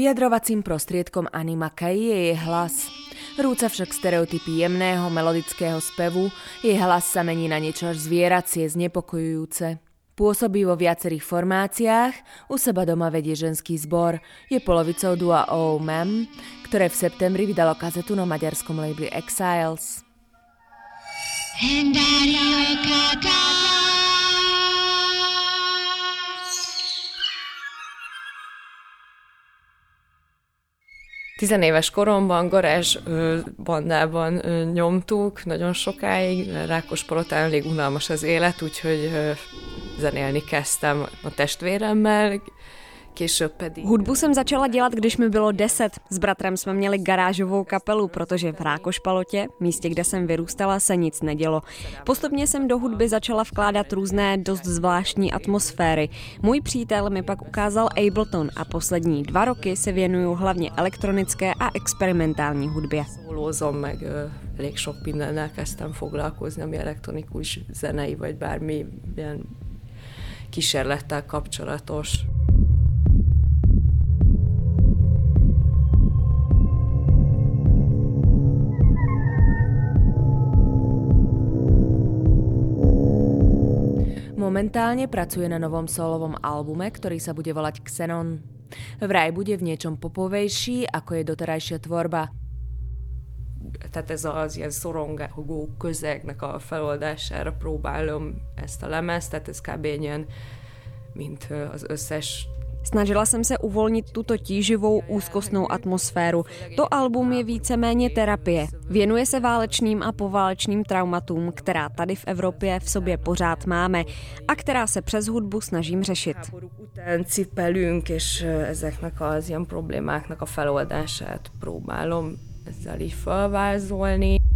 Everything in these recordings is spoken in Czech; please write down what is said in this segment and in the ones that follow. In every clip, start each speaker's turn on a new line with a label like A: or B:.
A: Vyjadrovacím prostriedkom Animakai je jej hlas. Rúca však stereotypy jemného melodického spevu, jej hlas sa mení na niečo až zvieracie, znepokojujúce. Pôsobí vo viacerých formáciách, u seba doma vedie ženský zbor, je polovicou dua Oh Mem, ktoré v septembri vydalo kazetu na maďarskom labeli Exiles. And
B: Tizenéves koromban garázs bandában nyomtuk nagyon sokáig, Rákospalotán elég unalmas az élet, úgyhogy zenélni kezdtem a testvéremmel,
C: Hudbu jsem začala dělat, když mi bylo 10. S bratrem jsme měli garážovou kapelu, protože v Rákošpalotě, místě, kde jsem vyrůstala, se nic nedělo. Postupně jsem do hudby začala vkládat různé dost zvláštní atmosféry. Můj přítel mi pak ukázal Ableton a poslední dva roky se věnuju hlavně elektronické a experimentální hudbě.
B: Elég sok mindennel kezdtem foglalkozni, ami elektronikus zenei, vagy bármi ilyen kísérlettel kapcsolatos.
A: Momentálne pracuje na novom solovom albume, ktorý sa bude volať Xenon. Vraj bude v niečom popovejší, ako je doterajšia tvorba.
B: Tehát ez az ilyen szorongó közegnek a feloldására próbálom ezt a lemezt, tehát ez kb. ilyen, mint az összes
C: Snažila jsem se uvolnit tuto tíživou úzkostnou atmosféru. To album je víceméně terapie. Věnuje se válečným a poválečným traumatům, která tady v Evropě v sobě pořád máme a která se přes hudbu snažím řešit.
B: Cipelünk, és feloldását próbálom ezzel így felvázolni.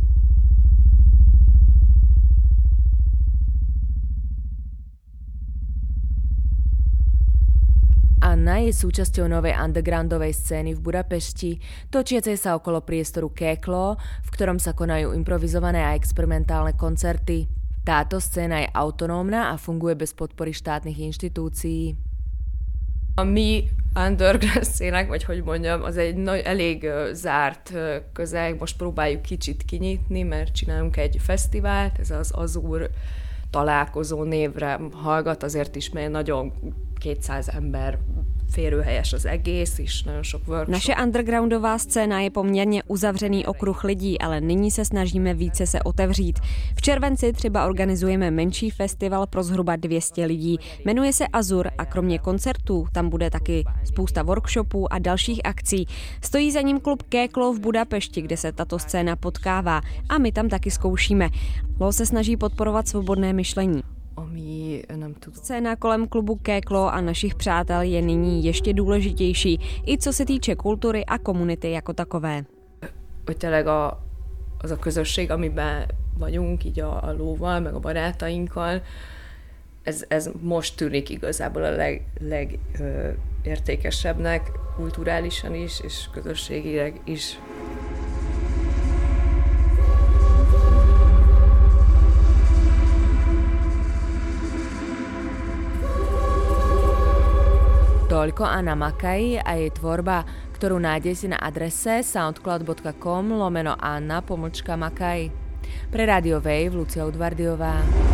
A: Anna je súčasťou novej undergroundovej scény v Budapešti, točiacej sa okolo priestoru Kéklo, v ktorom sa konajú improvizované a experimentálne koncerty. Táto scéna je autonómna a funguje bez podpory štátnych inštitúcií.
B: A mi underground szének, vagy hogy mondjam, az egy nagy, elég zárt közeg. Most próbáljuk kicsit kinyitni, mert csinálunk egy fesztivált, ez az Azur találkozó névre hallgat, azért is, mert nagyon 200 ember férőhelyes az egész, és nagyon sok workshop.
C: Naše undergroundová scéna je poměrně uzavřený okruh lidí, ale nyní se snažíme více se otevřít. V červenci třeba organizujeme menší festival pro zhruba 200 lidí. Jmenuje se Azur a kromě koncertů tam bude taky spousta workshopů a dalších akcí. Stojí za ním klub Kéklo v Budapešti, kde se tato scéna potkává a my tam taky zkoušíme. Lo se snaží podporovat svobodné myšlení. Scéna kolem klubu Kéklo a našich přátel je nyní ještě důležitější, i co se týče kultury a komunity jako takové.
B: Hogy az a közösség, amiben vagyunk, így a, a lóval, meg a barátainkkal, ez, ez most tűnik igazából a leg, legértékesebbnek kulturálisan is, és közösségileg is.
A: Toľko Anna Makaj a jej tvorba, ktorú nájdete na adrese soundcloud.com lomeno Anna pomlčka Makaj. Pre Radio Wave Lucia Udvardiová.